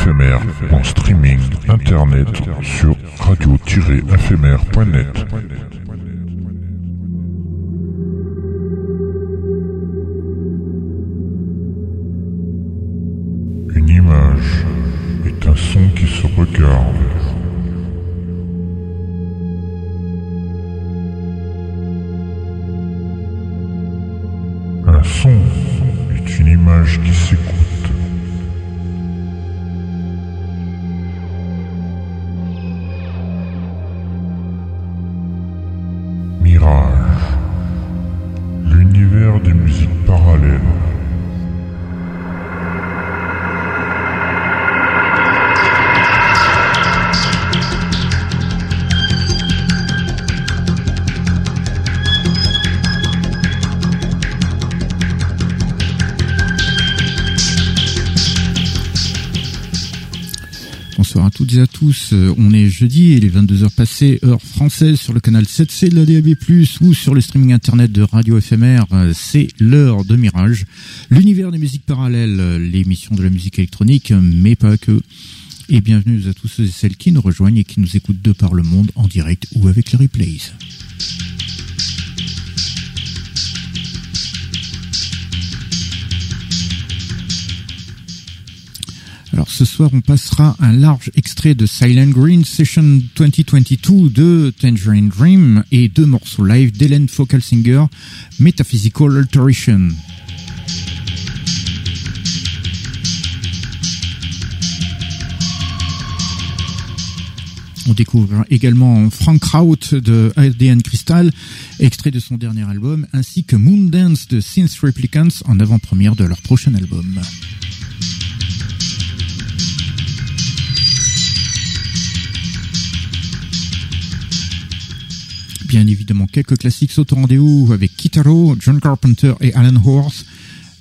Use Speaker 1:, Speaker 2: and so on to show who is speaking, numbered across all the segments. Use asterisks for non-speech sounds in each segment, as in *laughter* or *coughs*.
Speaker 1: éphémère en streaming internet sur radio-éphémère.net. Une image est un son qui se regarde.
Speaker 2: Jeudi et les 22h passées, heure française sur le canal 7C de la DAB+, ou sur le streaming internet de Radio FMR. Euh, C'est l'heure de Mirage, l'univers des musiques parallèles, euh, l'émission de la musique électronique, mais pas que. Et bienvenue à tous ceux et celles qui nous rejoignent et qui nous écoutent de par le monde en direct ou avec les replays. Alors ce soir, on passera un large extrait de Silent Green Session 2022 de Tangerine Dream et deux morceaux live d'Hélène Singer, Metaphysical Alteration. On découvrira également Frank Kraut de ADN Crystal, extrait de son dernier album, ainsi que Moondance de Synth Replicants en avant-première de leur prochain album. Bien évidemment quelques classiques sautent au rendez-vous avec Kitaro, John Carpenter et Alan Horth.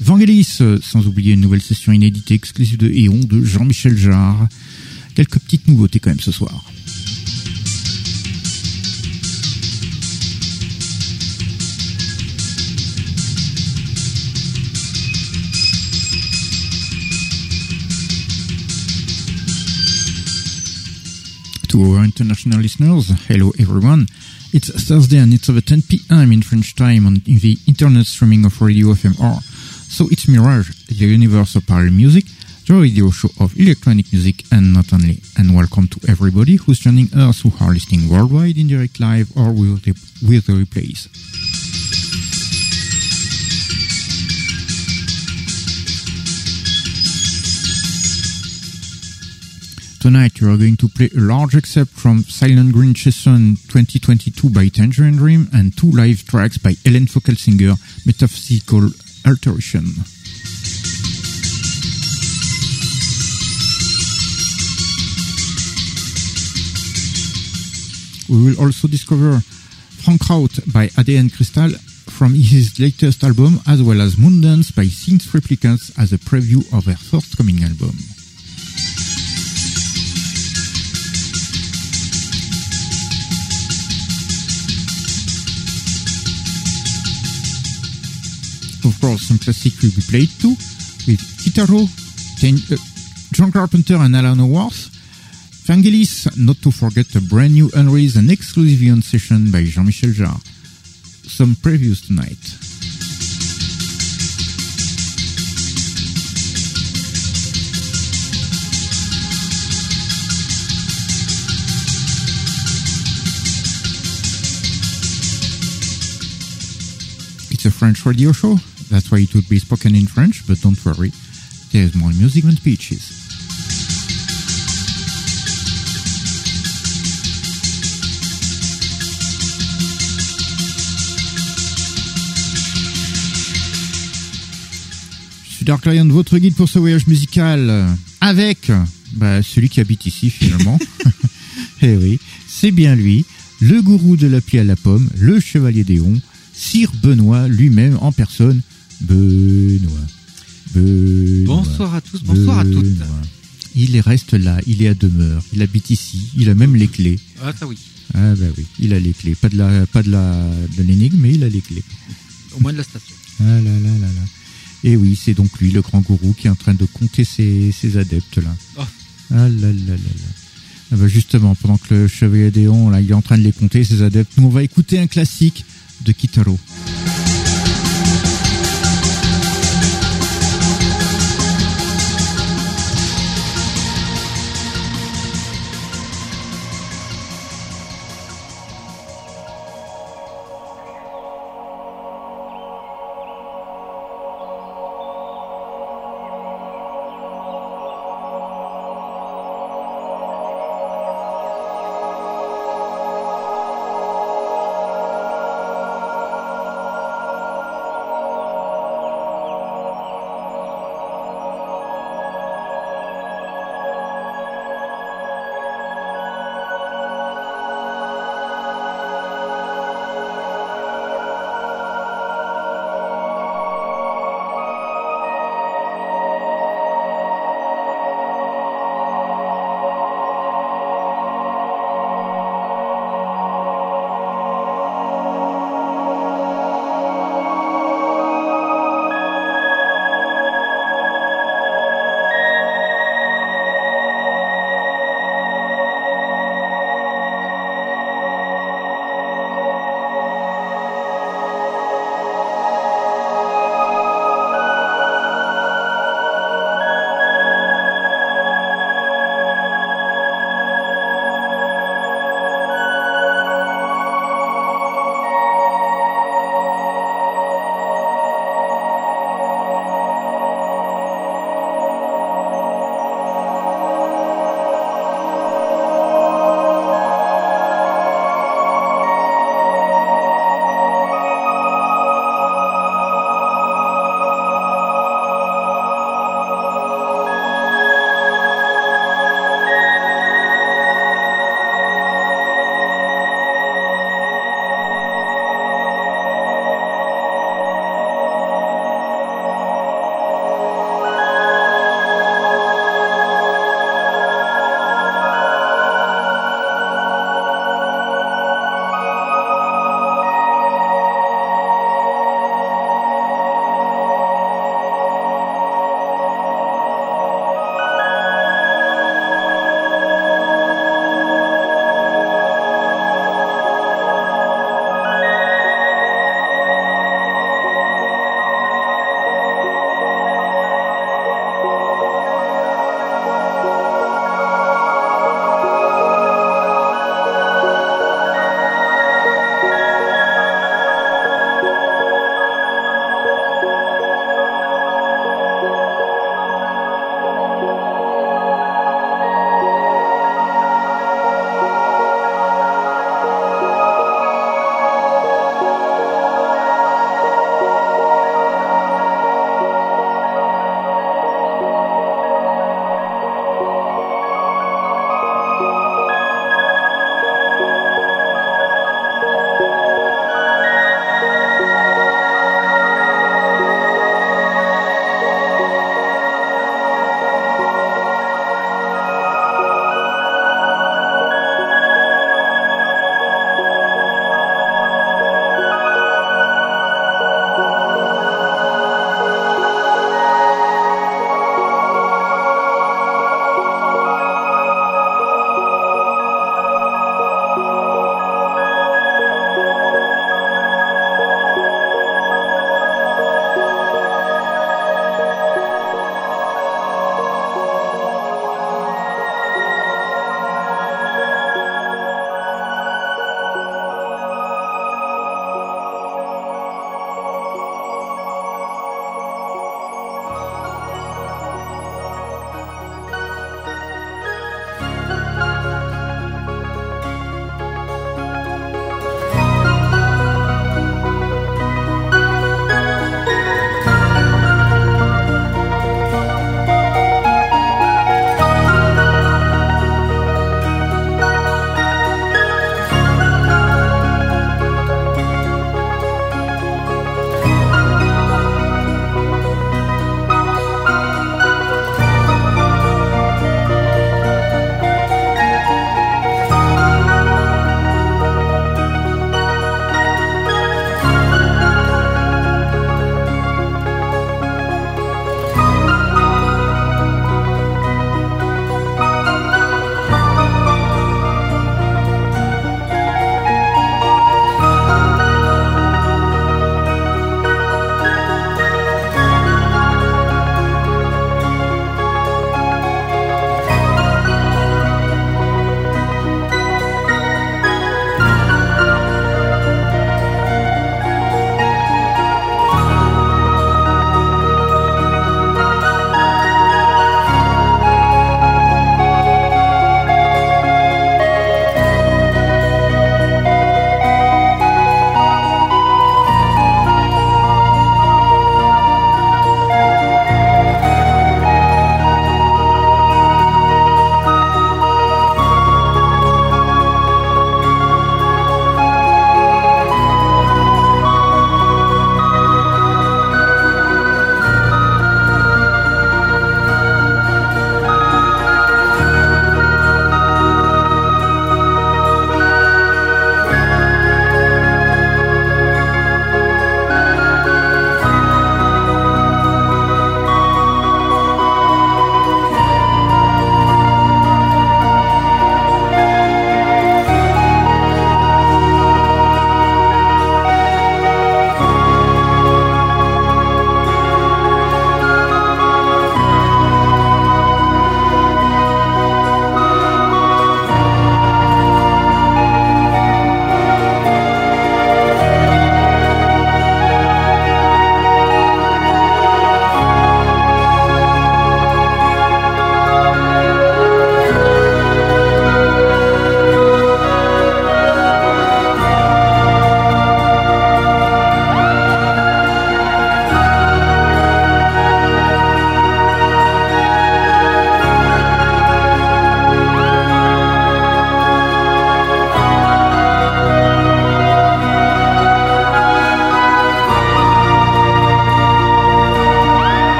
Speaker 2: Vangelis, sans oublier une nouvelle session inédite exclusive de Eon de Jean-Michel Jarre. Quelques petites nouveautés quand même ce soir. To our international listeners, hello everyone. It's Thursday and it's over 10 p.m. in French time on the internet streaming of Radio FMR. So it's Mirage, the universe of parallel music, the radio show of electronic music and not only. And welcome to everybody who's joining us who are listening worldwide in direct live or with the, with the replays. Tonight you are going to play a large excerpt from Silent Green Session 2022 by Tangerine Dream and two live tracks by Helen Singer, Metaphysical Alteration. We will also discover Frank Kraut by ADN Crystal from his latest album as well as Moondance by Synth Replicants as a preview of their forthcoming album. Of course, some classic be played too, with Kitaro, uh, John Carpenter and Alan Howarth. Vangelis, not to forget a brand new unreleased and exclusive Eon session by Jean-Michel Jarre. Some previews tonight. It's a French radio show, that's why it would be spoken in French, but don't worry, there's more music than speeches. Je suis Dark Lion, votre guide pour ce voyage musical, avec bah, celui qui habite ici finalement. *laughs* *laughs* Eh oui, c'est bien lui, le gourou de l'appli à la pomme, le chevalier d'Éon, Sire Benoît lui-même en personne. Benoît. Benoît.
Speaker 3: Bonsoir à tous, bonsoir à toutes.
Speaker 2: Il reste là, il est à demeure, il habite ici, il a même les clés.
Speaker 3: Ah, ça oui.
Speaker 2: Ah bah oui, il a les clés. Pas de la, pas de la, de l'énigme, mais il a les clés.
Speaker 3: Au moins de la station. *laughs*
Speaker 2: Ah là là là là. Et oui, c'est donc lui, le grand gourou, qui est en train de compter ses, ses adeptes là.
Speaker 3: Oh,
Speaker 2: Ah là là là là. Ah bah justement, pendant que le chevalier Déon, là, il est en train de les compter, ses adeptes, nous on va écouter un classique de Kitaro.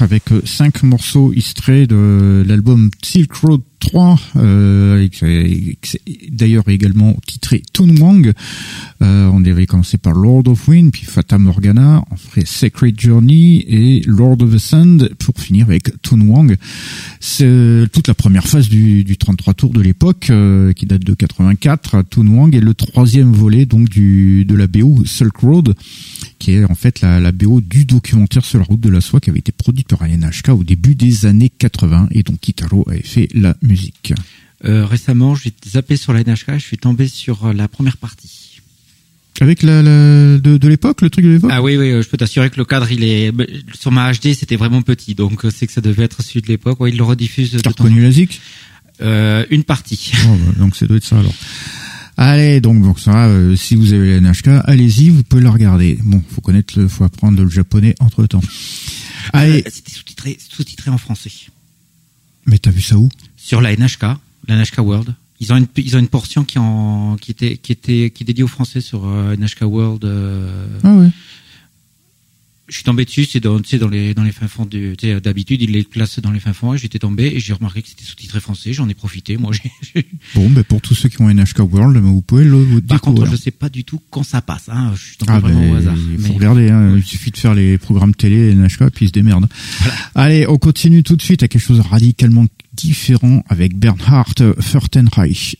Speaker 2: Avec euh, cinq morceaux extraits de l'album Silk Road 3, euh, d'ailleurs également titré Toon Wang. Euh, on avait commencé par Lord of Wind, puis Fata Morgana, on ferait Sacred Journey et Lord of the Sand pour finir avec Toon Wang. C'est toute la première phase du, du 33 tours de l'époque euh, qui date de 84. Toon Wang est le troisième volet donc du de la BO Silk Road qui est en fait la, la BO du documentaire sur la route de la soie qui avait été produite par NHK au début des années 80 et donc Kitaro avait fait la musique.
Speaker 3: Euh, récemment, j'ai zappé sur la NHK, je suis tombé sur euh, la première partie.
Speaker 2: Avec la, la de, de l'époque, le truc de l'époque?
Speaker 3: Ah oui, oui, je peux t'assurer que le cadre, il est sur ma HD, c'était vraiment petit, donc c'est que ça devait être celui de l'époque. Ouais, il le rediffuse.
Speaker 2: T'as reconnu la zik?
Speaker 3: Euh, Une partie.
Speaker 2: Oh, bah, donc ça doit être ça alors. Allez, donc, donc ça, euh, si vous avez la NHK, allez-y, vous pouvez le regarder. Bon, faut connaître, le, faut apprendre le japonais entre temps. Allez.
Speaker 3: Euh, C'était sous-titré, sous-titré en français.
Speaker 2: Mais t'as vu ça où?
Speaker 3: Sur la NHK, la NHK World. Ils ont une, ils ont une portion qui en, qui était, qui était, qui est dédiée aux Français sur euh, NHK World. euh,
Speaker 2: Ah ouais.
Speaker 3: Je suis tombé dessus, c'est dans, dans les, dans les fins fonds sais, d'habitude, ils les classent dans les fins fonds, j'étais tombé, et j'ai remarqué que c'était sous-titré français, j'en ai profité, moi, *laughs* j'ai,
Speaker 2: Bon, ben pour tous ceux qui ont NHK World, vous pouvez le vous
Speaker 3: par contre,
Speaker 2: découvrir.
Speaker 3: je sais pas du tout quand ça passe, hein, je suis tombé
Speaker 2: Ah
Speaker 3: vraiment
Speaker 2: ben,
Speaker 3: au hasard.
Speaker 2: il faut
Speaker 3: Mais-
Speaker 2: regarder, hein. il suffit de faire les programmes télé NHK puis ils se démerdent. Allez, on continue tout de suite à quelque chose de radicalement différent avec Bernhard Furtenreich.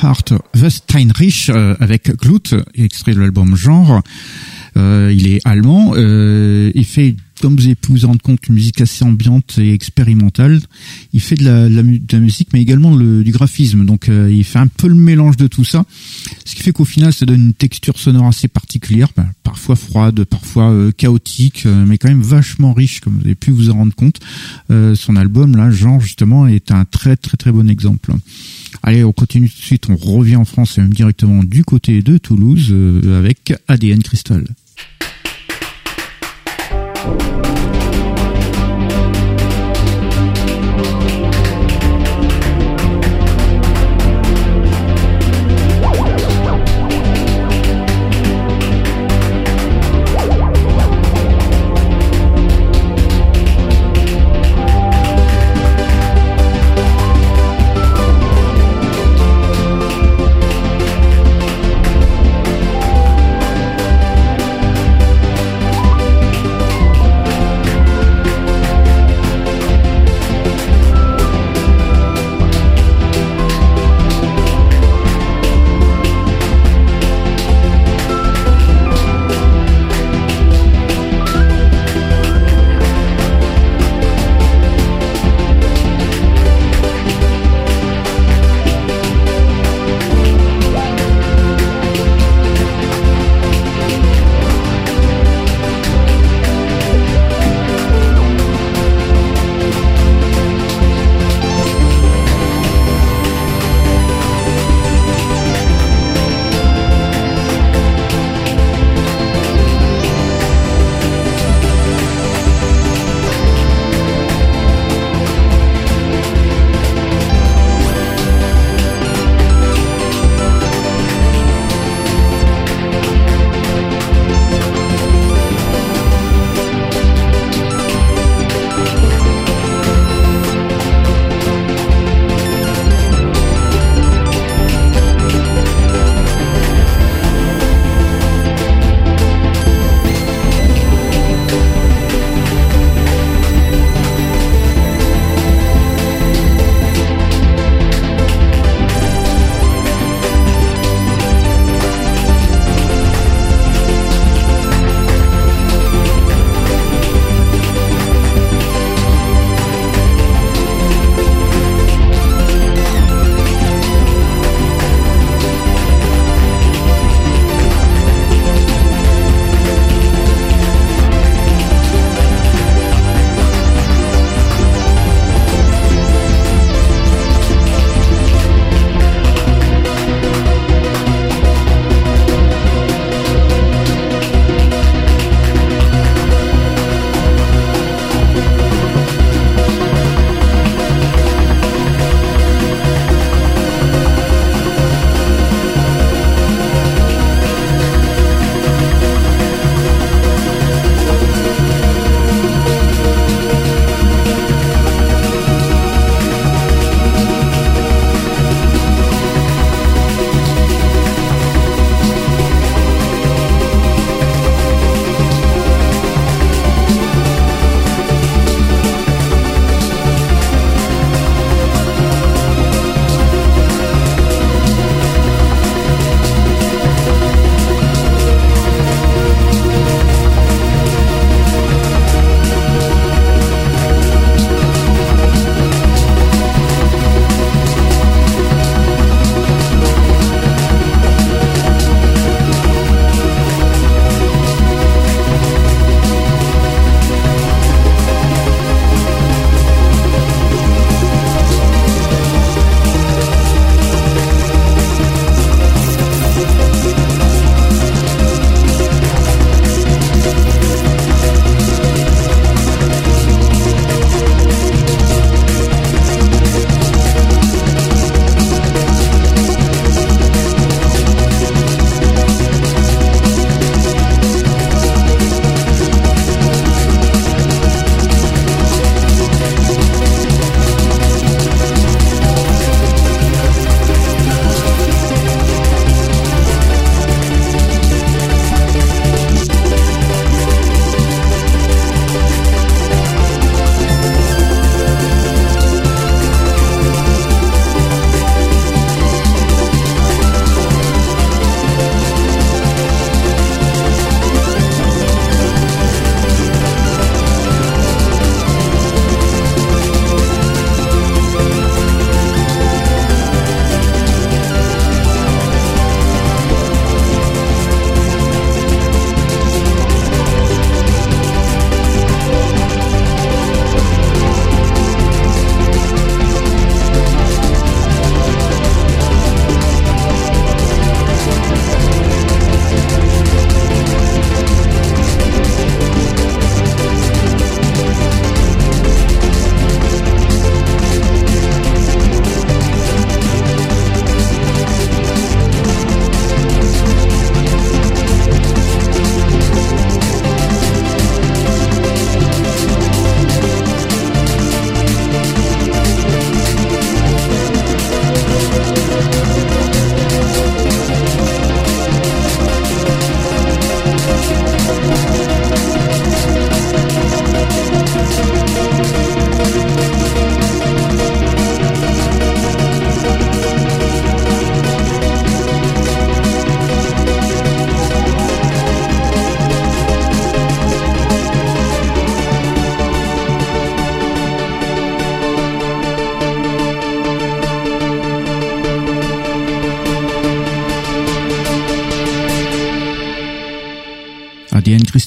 Speaker 2: Gerhard Westeinrich avec Glut, extrait de l'album Genre. il est allemand. il fait comme vous avez pu vous rendre compte, une musique assez ambiante et expérimentale. Il fait de la, la, musique, mais également le, du graphisme. Donc, euh, il fait un peu le mélange de tout ça, ce qui fait qu'au final, ça donne une texture sonore assez particulière, ben, parfois froide, parfois euh, chaotique, euh, mais quand même vachement riche, comme vous avez pu vous en rendre compte. son album, là, genre justement, est un très très très bon exemple. Allez, on continue tout de suite. On revient en France et même directement du côté de Toulouse avec ADN Crystal.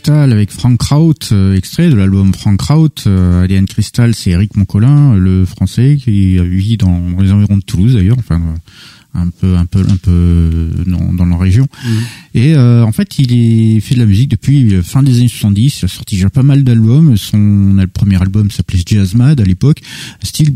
Speaker 2: Crystal avec Frank Kraut, euh, extrait de l'album Frank Kraut. Euh, Adrian Crystal, c'est Eric Moncolin, le français qui vit dans les environs de Toulouse d'ailleurs, enfin un peu un peu un peu dans, dans la région
Speaker 3: Mhm.
Speaker 2: et euh, en fait il est fait de la musique depuis la fin des années 70 il a sorti déjà pas mal d'albums son le premier album s'appelait Jazz Mad à l'époque style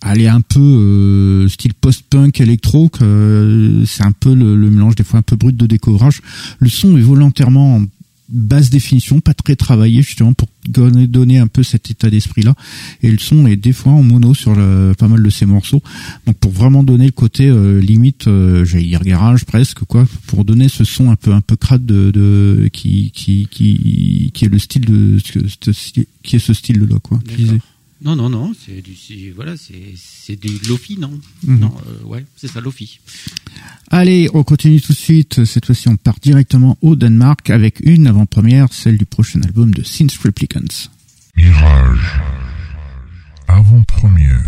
Speaker 2: allez un peu euh, style post-punk électro euh, c'est un peu le, le mélange des fois un peu brut de découvrage le son est volontairement en basse définition pas très travaillé justement pour donner, un peu cet état d'esprit là et le son est des fois en mono sur le, pas mal de ces morceaux. Donc pour vraiment donner le côté euh, limite euh, j'allais dire garage presque quoi pour donner ce son un peu un peu crade de, de qui, qui qui qui est le style de ce- ce- qui est ce style là quoi.
Speaker 3: Non, non, non, c'est du, voilà, c'est, c'est du lofi, non?
Speaker 2: Mhm.
Speaker 3: Non, euh, ouais, c'est ça, lofi.
Speaker 2: Allez, on continue tout de suite. Cette fois-ci, on part directement au Danemark avec une avant-première, celle du prochain album de Synth Replicants.
Speaker 1: Mirage. Avant-première.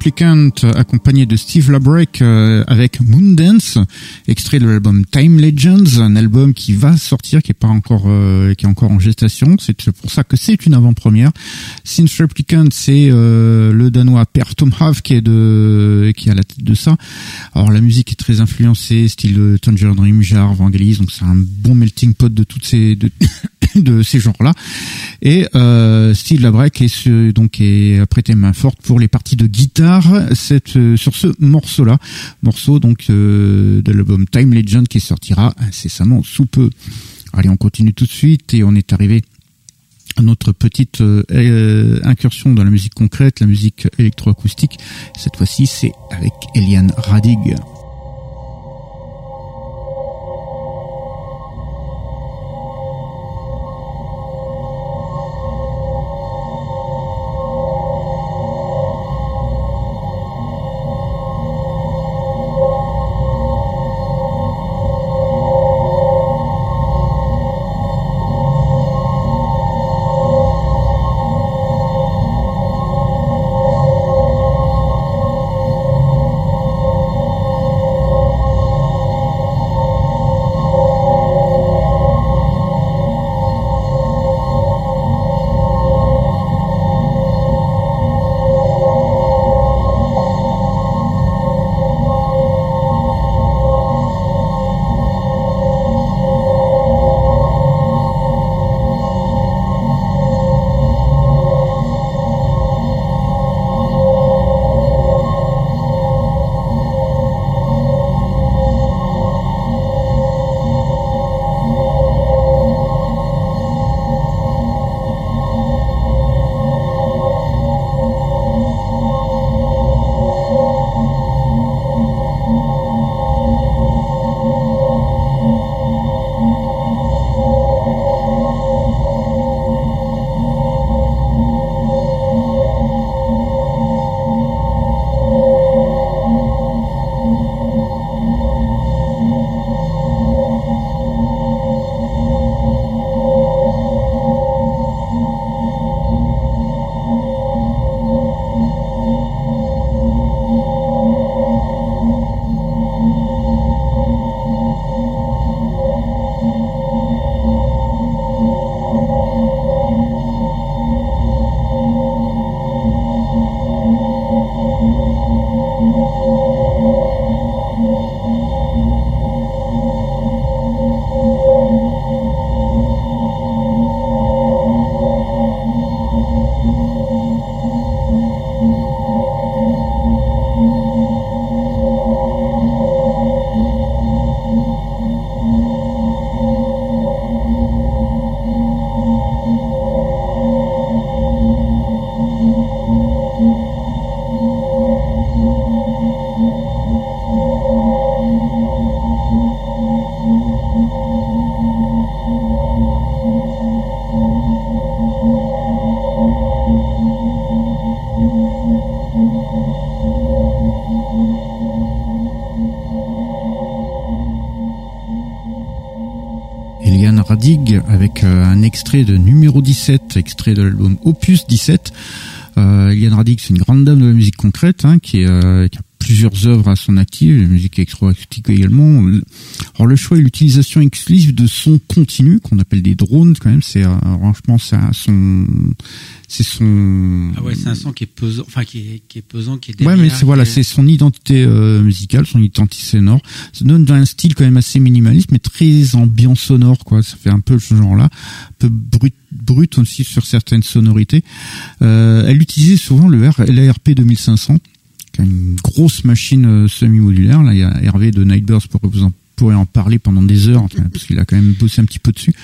Speaker 2: Replicant accompagné de Steve Labrec euh, avec Moondance, extrait de l'album Time Legends, un album qui va sortir, qui est pas encore, euh, qui est encore en gestation. C'est pour ça que c'est une avant-première. Synth Replicant, c'est euh, le danois Per Tom Hav qui est de, qui est à la tête de ça. Alors la musique est très influencée, style Tangerine Dream, Jar, Vangelis, donc c'est un bon pot de toutes ces, *coughs* de, ces genres-là. Et euh, Steve Labrec est donc est prêté main forte pour les parties de guitare cette, euh, sur ce morceau-là, morceau donc euh, de l'album Time Legend qui sortira incessamment sous peu. Allez, on continue tout de suite et on est arrivé à notre petite incursion dans la musique concrète, la musique électroacoustique. Cette fois-ci, c'est avec Eliane Radig. Extrait de numéro 17, extrait de l'album Opus 17. Euh, Eliane c'est une grande dame de la musique concrète, hein, euh, qui a plusieurs œuvres à son actif, la musique électroacoustique également. Alors le choix et l'utilisation exclusive de sons continus, qu'on appelle des drones, quand même, c'est euh, franchement ça son, c'est son.
Speaker 3: Ah ouais, c'est un son qui est pesant, enfin qui est, qui est pesant, qui est
Speaker 2: derrière. Ouais, mais c'est voilà, c'est son identité euh, musicale, son identité sonore. Ça donne un style quand même assez minimaliste, mais très ambiance sonore, quoi. Ça fait un peu ce genre-là, un peu brut brut aussi sur certaines sonorités. Euh, elle utilisait souvent le l'ARP 2500 une grosse machine semi-modulaire. Là, il y a Hervé de Nightburst pour que vous en pourrez en parler pendant des heures, parce qu'il a quand même bossé un petit peu dessus.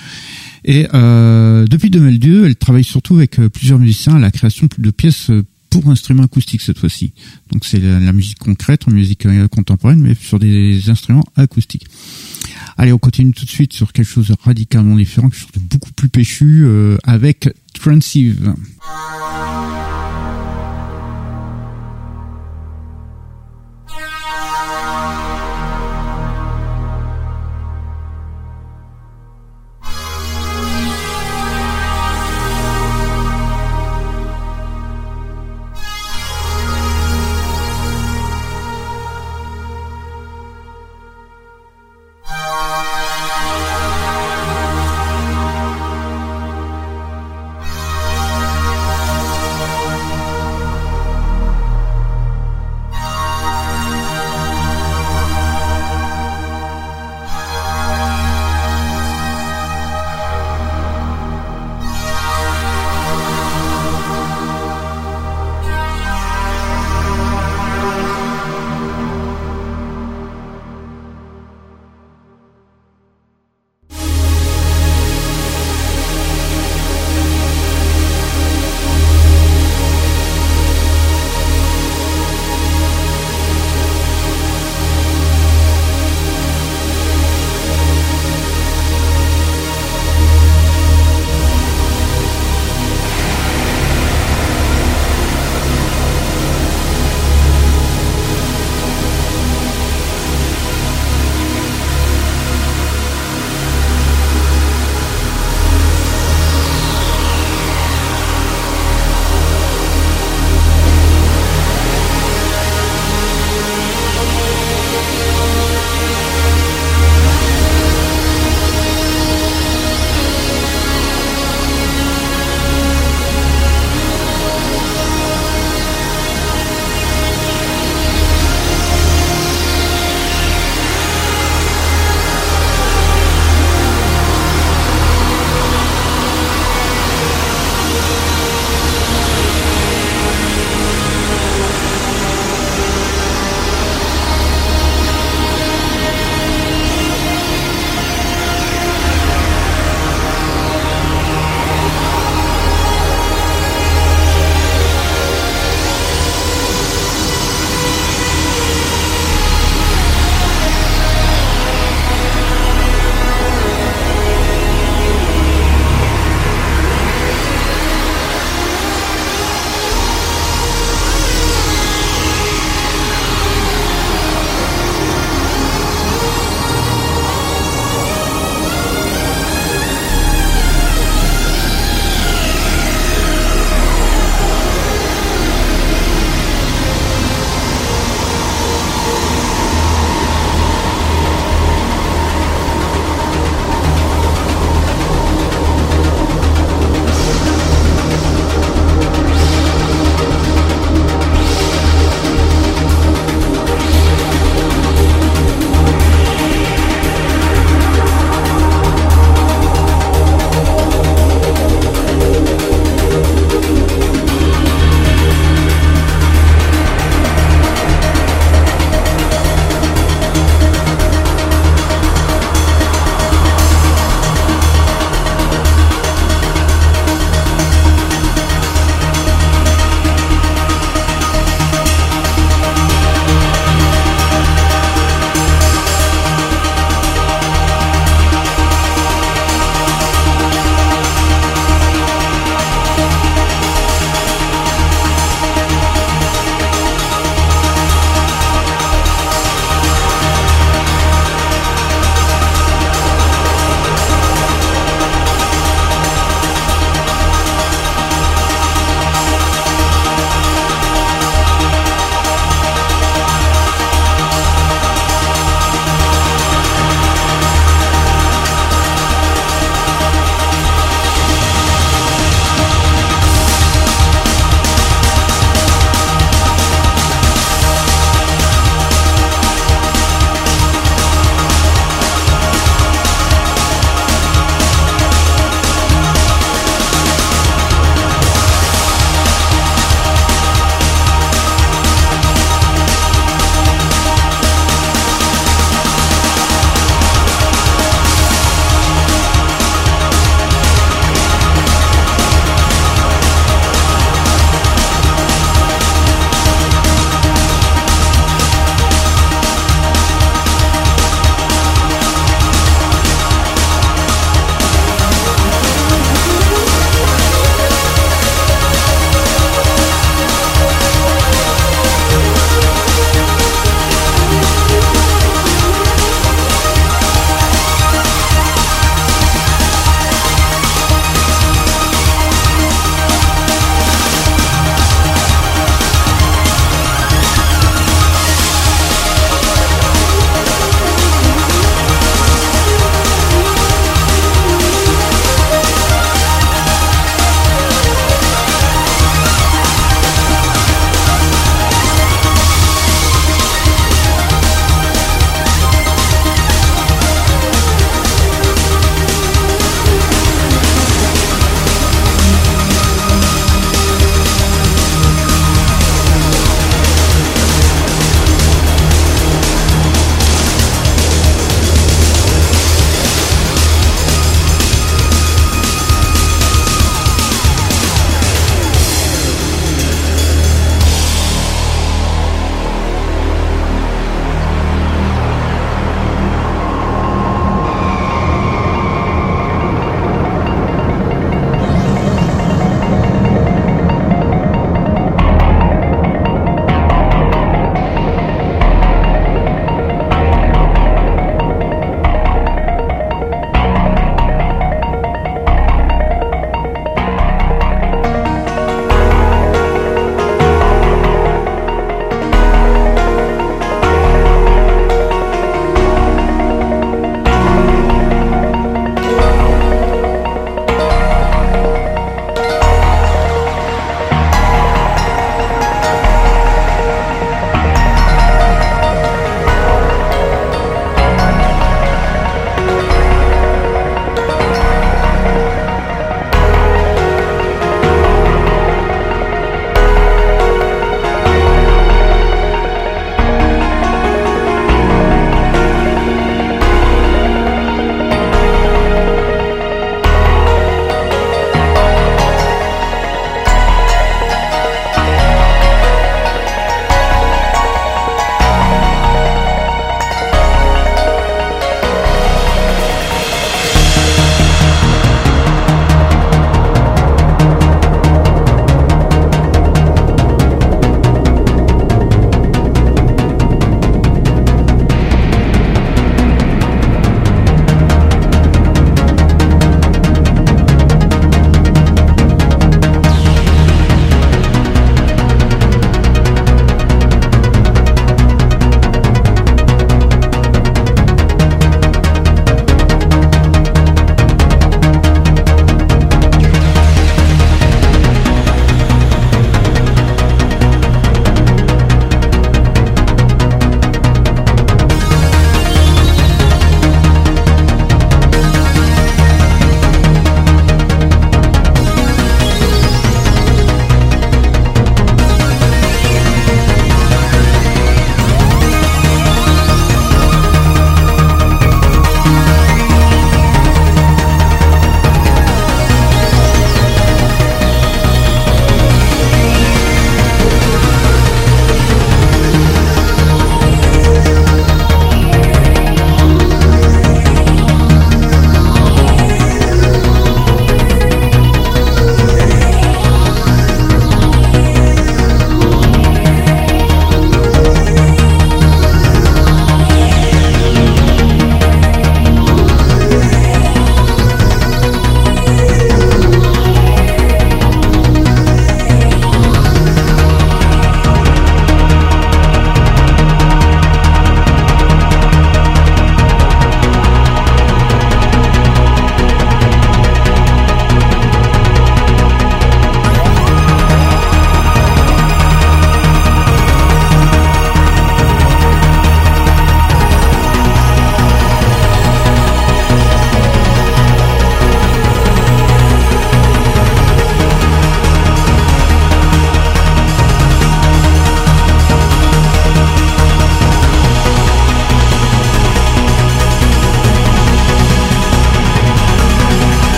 Speaker 2: Et euh, depuis 2002, elle travaille surtout avec euh, plusieurs musiciens à la création de pièces pour instruments acoustiques cette fois-ci. Donc c'est la, musique concrète, en musique contemporaine, mais sur des instruments acoustiques. Allez, on continue tout de suite sur quelque chose de radicalement différent, quelque chose de beaucoup plus péchu, avec Transive.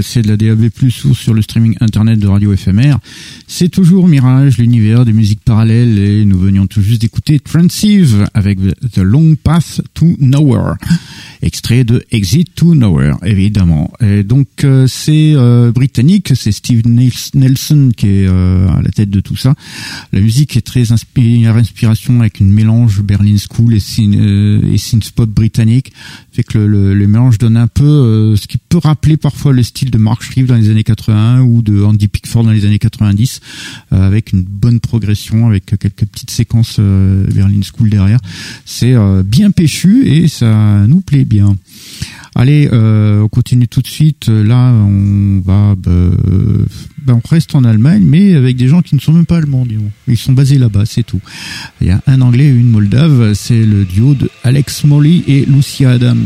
Speaker 2: 7C de la DAB+, ou sur le streaming internet de Radio FMR. C'est toujours Mirage, l'univers des musiques parallèles, et nous venions tout juste d'écouter Transive avec The Long Path to Nowhere. Extrait de Exit to Nowhere, évidemment. Et donc, euh, c'est euh, britannique, c'est Steve Nelson qui est euh, à la tête de tout ça. La musique est très inspiration avec une mélange Berlin School et, et synth-pop britannique fait que le, le, mélange donne un peu euh, ce qui peut rappeler parfois le style de Mark Shreve dans les années 80 ou de Andy Pickford dans les années 90, euh, avec une bonne progression, avec quelques petites séquences euh, Berlin School derrière. C'est bien péchu et ça nous plaît bien. Allez, euh, on continue tout de suite. Là, on va, bah, bah, on reste en Allemagne, mais avec des gens qui ne sont même pas allemands, disons. Ils sont basés là-bas, c'est tout. Il y a un Anglais et une Moldave. C'est le duo de Alex Molly et Lucia Adam.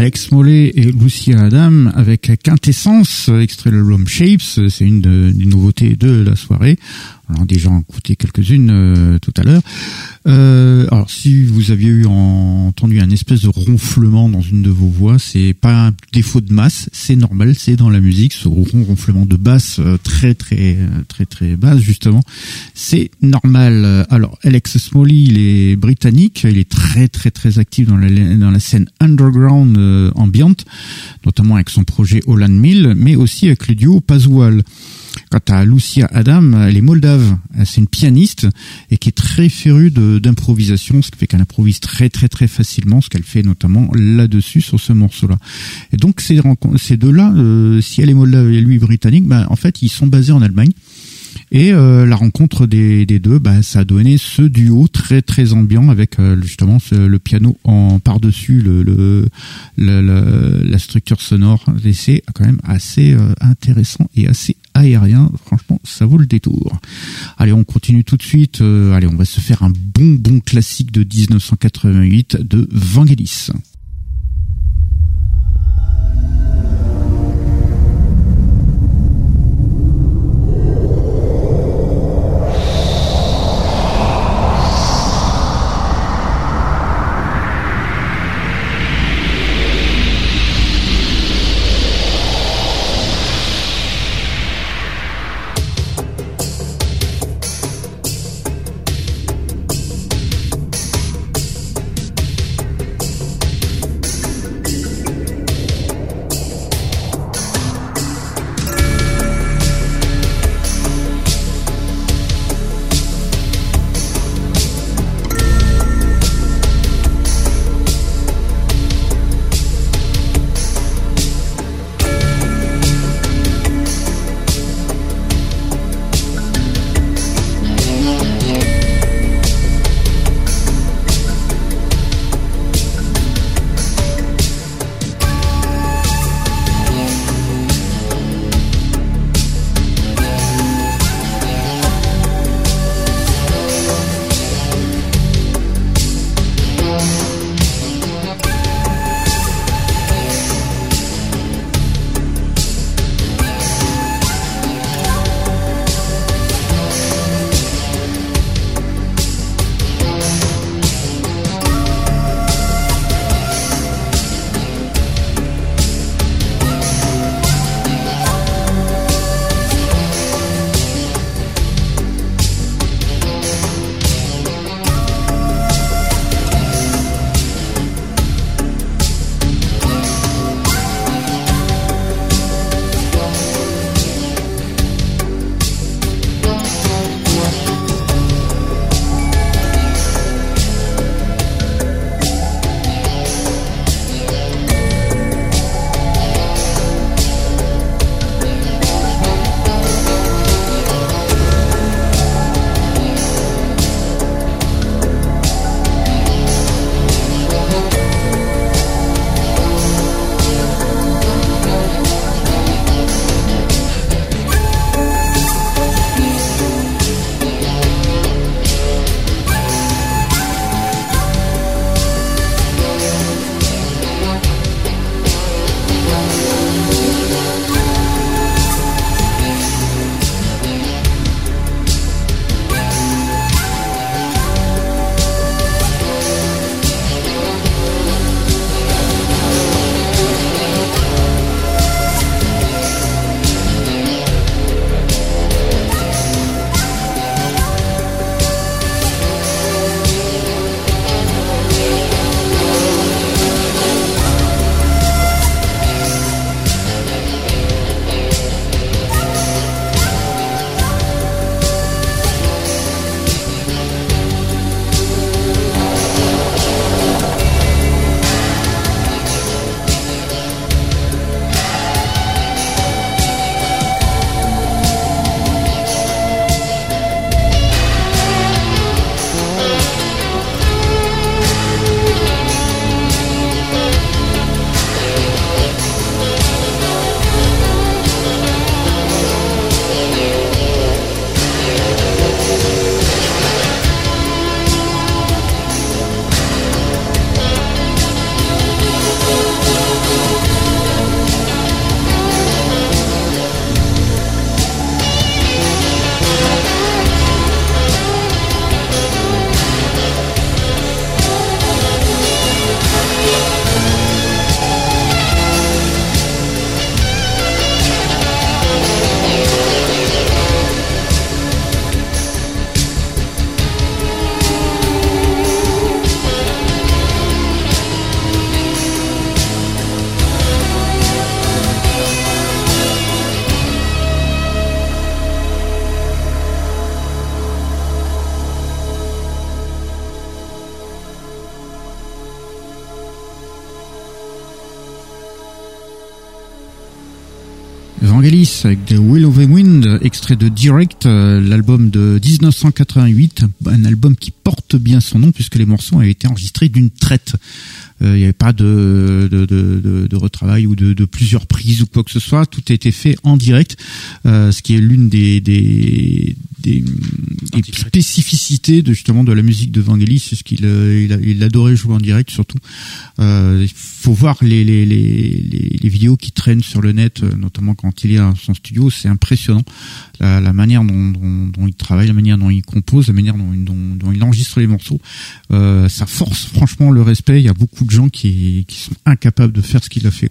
Speaker 2: Alex Mollet et Lucia Adam avec Quintessence, extrait de l'album Shapes. C'est une des nouveautés de la soirée. On a déjà écouté quelques-unes euh, tout à l'heure. Euh, alors, si vous aviez eu entendu un espèce de ronflement dans une de vos voix, c'est pas un défaut de masse, c'est normal, c'est dans la musique, ce ronflement de basse euh, très très très très basse justement, c'est normal. Alors, Alex Smalley, il est britannique, il est très très très actif dans la dans la scène underground euh, ambiante, notamment avec son projet Holland Mill, mais aussi avec le duo Pazual. Quant à Lucia Adam, elle est moldave. C'est une pianiste et qui est très férue d'improvisation, ce qui fait qu'elle improvise très très très facilement, ce qu'elle fait notamment là-dessus sur ce morceau-là. Et donc ces, deux-là, euh, si elle est moldave et lui britannique, ben, en fait ils sont basés en Allemagne. Et euh, la rencontre des, deux, bah, ça a donné ce duo très très ambiant avec euh, justement le piano en par dessus le, le, la structure sonore. Et c'est quand même assez euh, intéressant et assez aérien. Franchement, ça vaut le détour. Allez, on continue tout de suite. allez, on va se faire un bon bon classique de 1988 de. Vangelis Direct, euh, l'album de 1988, un album qui porte bien son nom puisque les morceaux ont été enregistrés d'une traite. Euh, il n'y avait pas de, de, de, de, retravail ou de, plusieurs prises ou quoi que ce soit. Tout a été fait en direct, euh, ce qui est l'une des, des, des, spécificités de justement de la musique de Vangelis, c'est ce qu'il il, il, adorait jouer en direct surtout. Euh, il faut voir les, les, les, les, vidéos qui traînent sur le net, notamment quand il est dans son studio, c'est impressionnant la, la manière dont, il travaille, la manière dont il compose, la manière dont, il enregistre les morceaux. Euh, ça force franchement le respect. Il y a beaucoup de gens qui, sont incapables de faire ce qu'il a fait.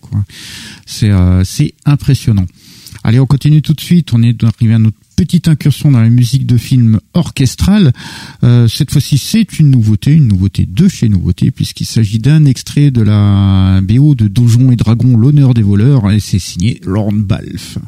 Speaker 2: euh, c'est impressionnant. Allez, on continue tout de suite. On est arrivé à notre petite incursion dans la musique de film orchestrale. Euh, cette fois-ci, c'est une nouveauté, une nouveauté de chez Nouveauté, puisqu'il s'agit d'un extrait de la BO de Donjons et Dragons, l'honneur des voleurs, et c'est signé Lorne Balfe.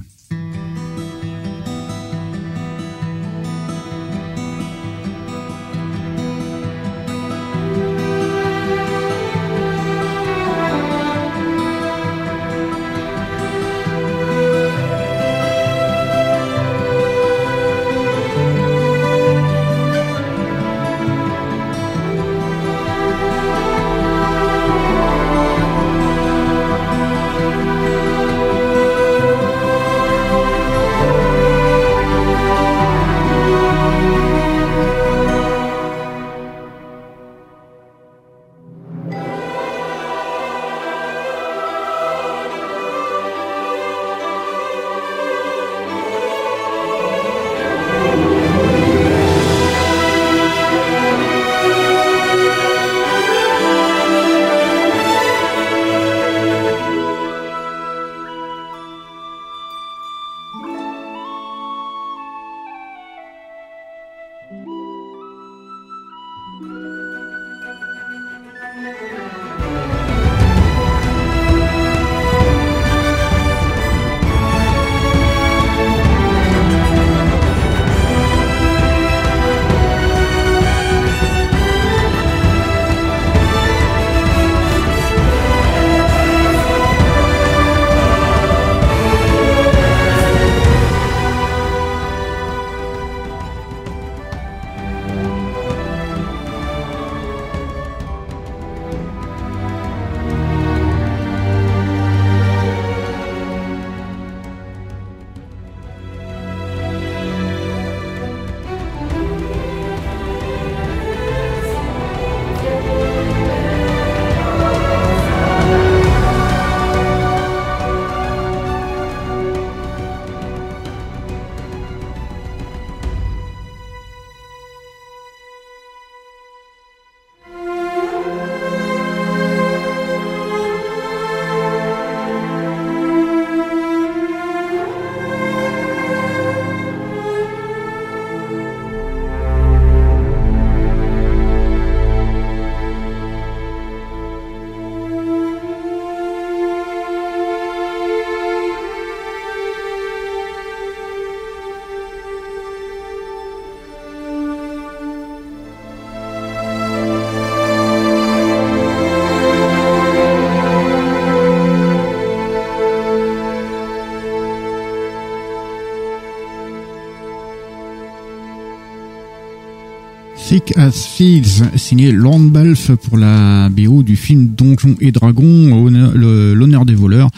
Speaker 2: Thick as Fields, signé Lorne Balfe pour la BO du film Donjons et Dragons, l'honneur des voleurs,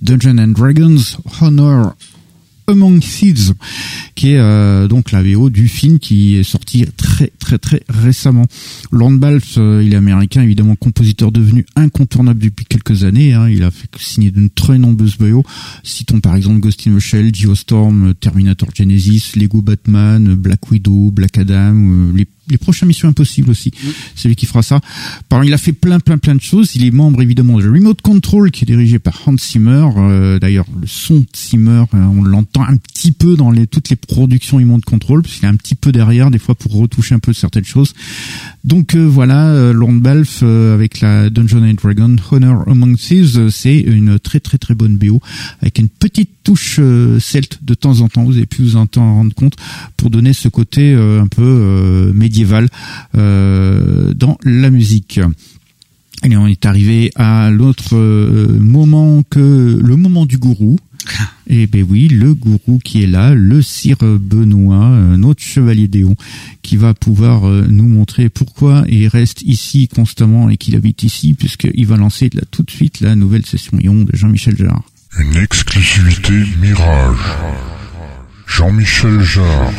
Speaker 2: Dungeons and Dragons, Honor Among Thieves, qui est euh, donc la VO du film qui est sorti très très très récemment. Lorne Balfe, euh, il est américain, évidemment compositeur devenu incontournable depuis quelques années. Hein. il a fait signer de très nombreuses BO. Citons par exemple Ghost in the Shell, Geostorm, Terminator Genesis, Lego Batman, Black Widow, Black Adam, euh, les les prochaines Missions Impossibles aussi. C'est lui qui fera ça. Par il a fait plein, plein, plein de choses. Il est membre évidemment de Remote Control, qui est dirigé par Hans Zimmer. Euh, d'ailleurs, le son de Zimmer, euh, on l'entend un petit peu dans les, toutes les productions Remote Control, parce qu'il est un petit peu derrière des fois pour retoucher un peu certaines choses. Donc euh, voilà, Lorne Balfe avec la Dungeon and Dragon Honor Among Thieves, c'est une très, très, très bonne BO avec une petite touche celte de temps en temps. Vous avez pu vous en rendre compte pour donner ce côté un peu médiéval euh, dans la musique. Et on est arrivé à l'autre euh, moment que le moment du gourou. Et ben oui, le gourou qui est là, le sire Benoît, notre chevalier Déon, qui va pouvoir nous montrer pourquoi il reste ici constamment et qu'il habite ici, puisqu'il va lancer là, tout de suite la nouvelle session Ion de Jean-Michel Jarre.
Speaker 1: Une exclusivité Mirage. Jean-Michel Jarre.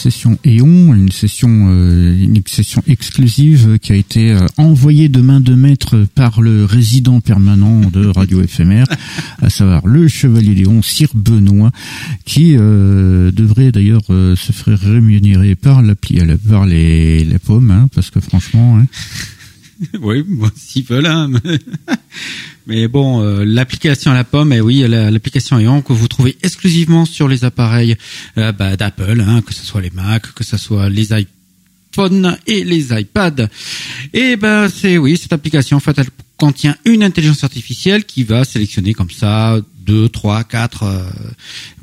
Speaker 2: Session EON, une session, euh, une session exclusive qui a été euh, envoyée de main de maître par le résident permanent de Radio *laughs* FMR, à savoir le Chevalier Léon, Sir Benoît, qui euh, devrait d'ailleurs se faire rémunérer par l'appli, par les, la pomme, hein, parce que franchement. Hein, *laughs*
Speaker 3: oui, bon, s'ils veulent. Hein. *laughs* Mais bon, euh, l'application à la pomme, eh oui, l'application Aeon que vous trouvez exclusivement sur les appareils euh, bah, d'Apple, hein, que ce soit les Mac, que ce soit les iPhones et les iPads. Et ben c'est oui, cette application elle contient une intelligence artificielle qui va sélectionner comme ça deux, trois, quatre, euh,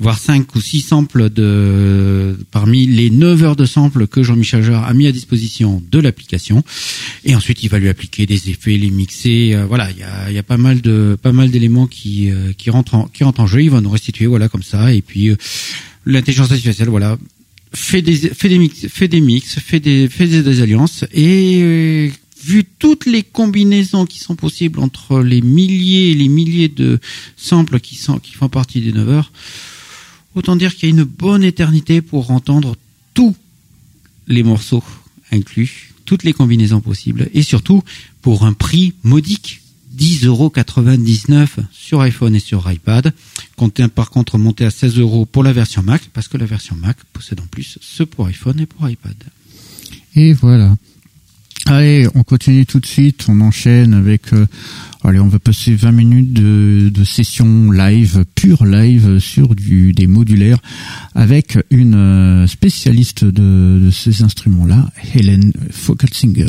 Speaker 3: voire cinq ou six samples de parmi les 9 heures de samples que Jean-Michel Jarre a mis à disposition de l'application. Et ensuite, il va lui appliquer des effets, les mixer. Euh, voilà, il y a, y a, pas mal de pas mal d'éléments qui euh, qui rentrent en, qui rentrent en jeu. Il va nous restituer voilà comme ça. Et puis l'intelligence artificielle, voilà, fait des fait des mix, fait des mix, fait des fait des alliances et vu toutes les combinaisons qui sont possibles entre les milliers et les milliers de samples qui, sont, qui font partie des 9 heures, autant dire qu'il y a une bonne éternité pour entendre tous les morceaux inclus, toutes les combinaisons possibles, et surtout pour un prix modique. 10,99€ sur iPhone et sur iPad. Comptez par contre monter à 16 euros pour la version Mac, parce que la version Mac possède en plus ce pour iPhone et pour iPad.
Speaker 2: Et voilà. Allez, on continue tout de suite, on enchaîne avec... Euh, allez, on va passer 20 minutes de, de session live, pure live sur du, des modulaires avec une euh, spécialiste de, de ces instruments-là, Helen Fockelsinger.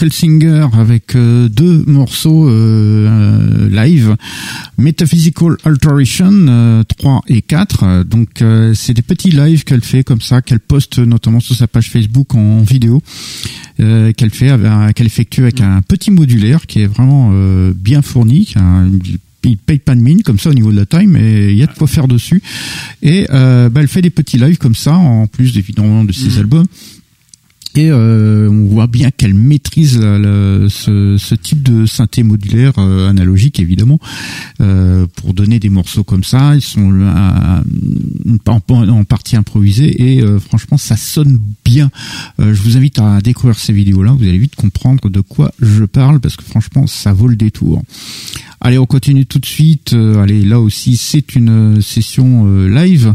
Speaker 2: Hélène Fockelsinger avec euh, deux morceaux euh, live, Metaphysical Alteration 3 et 4. Donc c'est des petits lives qu'elle fait comme ça, qu'elle poste notamment sur sa page Facebook en vidéo, qu'elle fait, qu'elle effectue avec un petit modulaire qui est vraiment bien fourni, il paye pas de mine comme ça au niveau de la taille, mais il y a de quoi faire dessus. Et bah, elle fait des petits lives comme ça, en plus évidemment de ses mmh. albums. Et euh, on voit bien qu'elle maîtrise ce, ce, type de synthé modulaire euh, analogique évidemment euh, pour donner des morceaux comme ça. Ils sont en, en, partie improvisés et euh, franchement ça sonne bien. Euh, je vous invite à découvrir ces vidéos-là. Vous allez vite comprendre de quoi je parle parce que franchement ça vaut le détour. Allez, on continue tout de suite. allez, là aussi c'est une session live.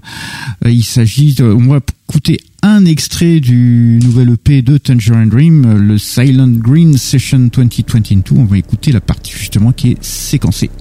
Speaker 2: il s'agit, on va écouter un extrait du nouvel EP de Tangerine Dream, le Silent Green Session 2022. On va écouter la partie justement qui est séquencée.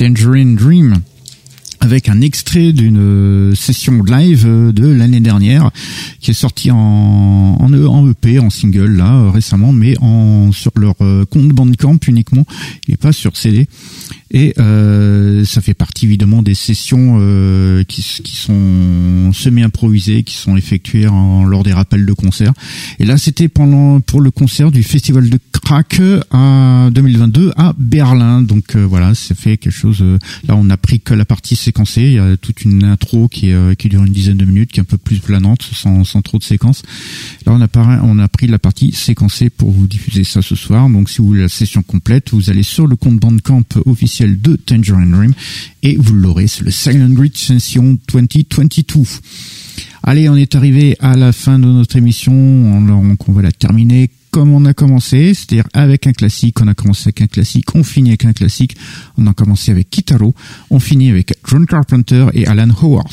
Speaker 2: Tangerine Dream avec un extrait d'une euh, session live euh, de l'année dernière qui est sortie en, en, EP, en single là euh, récemment, mais en sur leur compte Bandcamp uniquement et pas sur CD. Et euh, ça fait partie évidemment des sessions euh, qui, qui, sont semi-improvisées, qui sont effectuées en, lors des rappels de concert. Et là, c'était pendant pour le concert du festival de Crack à 2022 à Berlin. Donc euh, voilà, c'est fait quelque chose. Euh, là, on a pris que la partie séquencée. Il y a toute une intro qui, euh, qui dure une dizaine de minutes, qui est un peu plus planante, sans, sans trop de séquences. Là, on a, on a pris la partie séquencée pour vous diffuser ça ce soir. Donc, si vous voulez la session complète, vous allez sur le compte Bandcamp officiel de Tangerine Dream et vous l'aurez, c'est le Silent Grid Session 2022. Allez, on est arrivé à la fin de notre émission, donc on va la terminer comme on a commencé, c'est-à-dire avec un classique, on a commencé avec un classique, on finit avec un classique, on a commencé avec Kitaro, on finit avec John Carpenter et Alan Howard.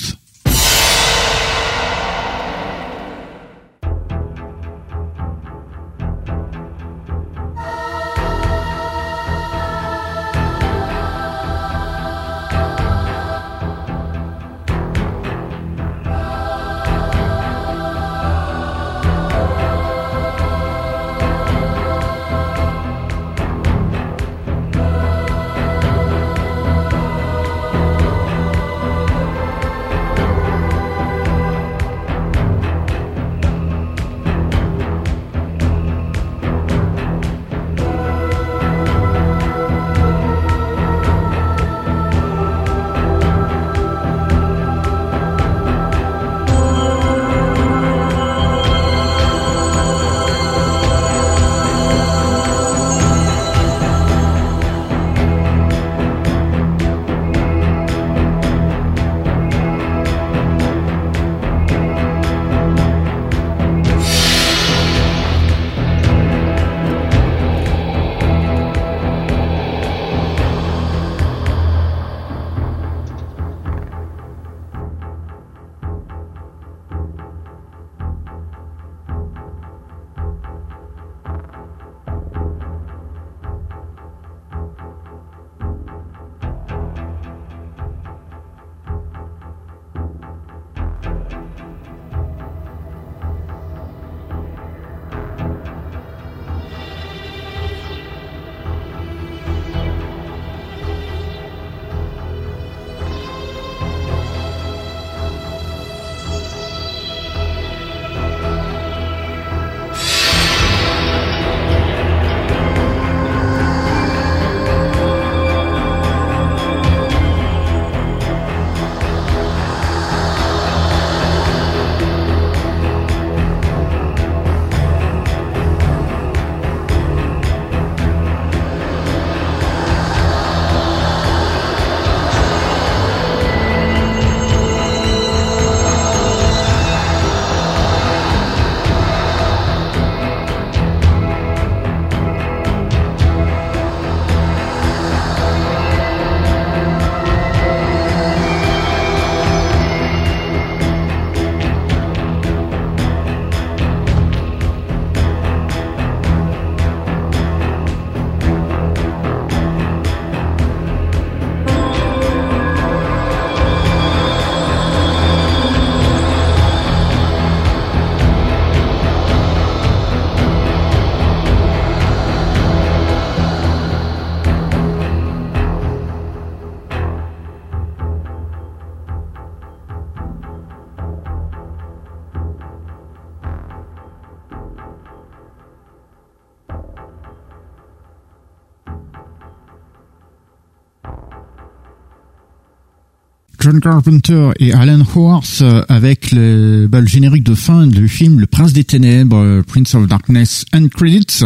Speaker 2: John Carpenter et Alan Howarth euh, avec le, bah, le, générique de fin du film Le Prince des Ténèbres, euh, Prince of Darkness and Credits.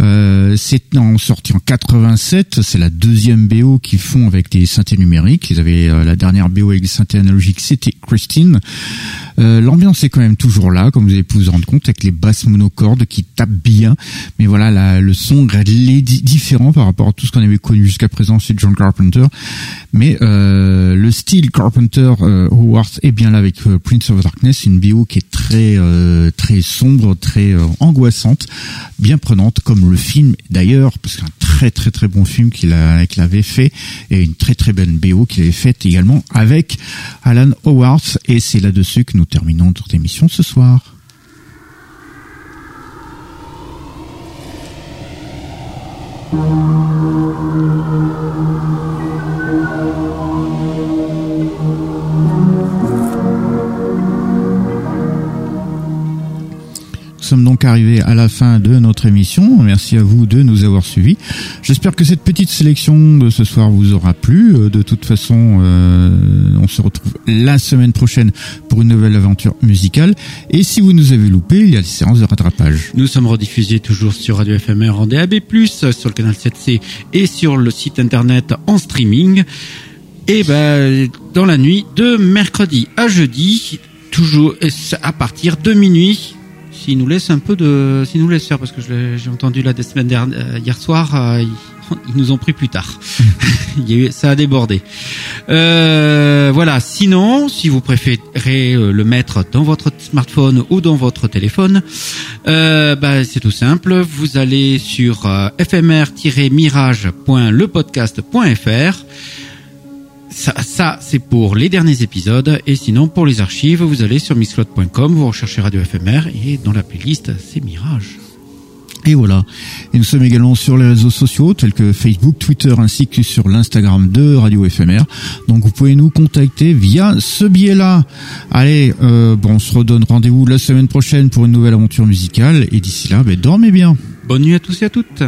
Speaker 2: Euh, c'est en sorti en 87. C'est la deuxième BO qu'ils font avec des synthés numériques. Ils avaient euh, la dernière BO avec des synthés analogiques, c'était Christine. Euh, L'ambiance est quand même toujours là, comme vous avez pu vous rendre compte, avec les basses monocordes qui tapent bien. Mais voilà, la, le son est différent par rapport à tout ce qu'on avait connu jusqu'à présent chez John Carpenter. Mais euh, le style Carpenter euh, Howard est bien là avec euh, Prince of Darkness, une BO qui est très très sombre, très angoissante, bien prenante, comme le film d'ailleurs, parce qu'un très très très bon film qu'il avait fait et une très très bonne BO qu'il avait faite également avec Alan Howard. Et c'est là-dessus que nous terminons notre émission ce soir. Nous sommes donc arrivés à la fin de notre émission. Merci à vous de nous avoir suivis. J'espère que cette petite sélection de ce soir vous aura plu. Euh, de toute façon, euh, on se retrouve la semaine prochaine pour une nouvelle aventure musicale. Et si vous nous avez loupé, il y a des séances de rattrapage.
Speaker 3: Nous sommes rediffusés toujours sur Radio FMR en DAB+, sur le canal 7C et sur le site internet en streaming. Et ben, dans la nuit de mercredi à jeudi, toujours à partir de minuit s'il nous laisse un peu de, s'il nous laisse faire, parce que j'ai entendu la des semaines dernières, euh, hier soir, euh, ils, nous ont pris plus tard. *laughs* Il y a eu, ça a débordé. Euh, voilà. Sinon, si vous préférez le mettre dans votre smartphone ou dans votre téléphone, bah, c'est tout simple. Vous allez sur fmr-mirage.lepodcast.fr ça, c'est pour les derniers épisodes. Et sinon, pour les archives, vous allez sur mixcloud.com, vous recherchez Radio FMR et dans la playlist, c'est Mirage.
Speaker 2: Et voilà. Et nous sommes également sur les réseaux sociaux tels que Facebook, Twitter ainsi que sur l'Instagram de Radio FMR. Donc vous pouvez nous contacter via ce biais-là. Allez, euh, bon, on se redonne rendez-vous la semaine prochaine pour une nouvelle aventure musicale. Et d'ici là, ben, dormez bien.
Speaker 3: Bonne nuit à tous et à toutes.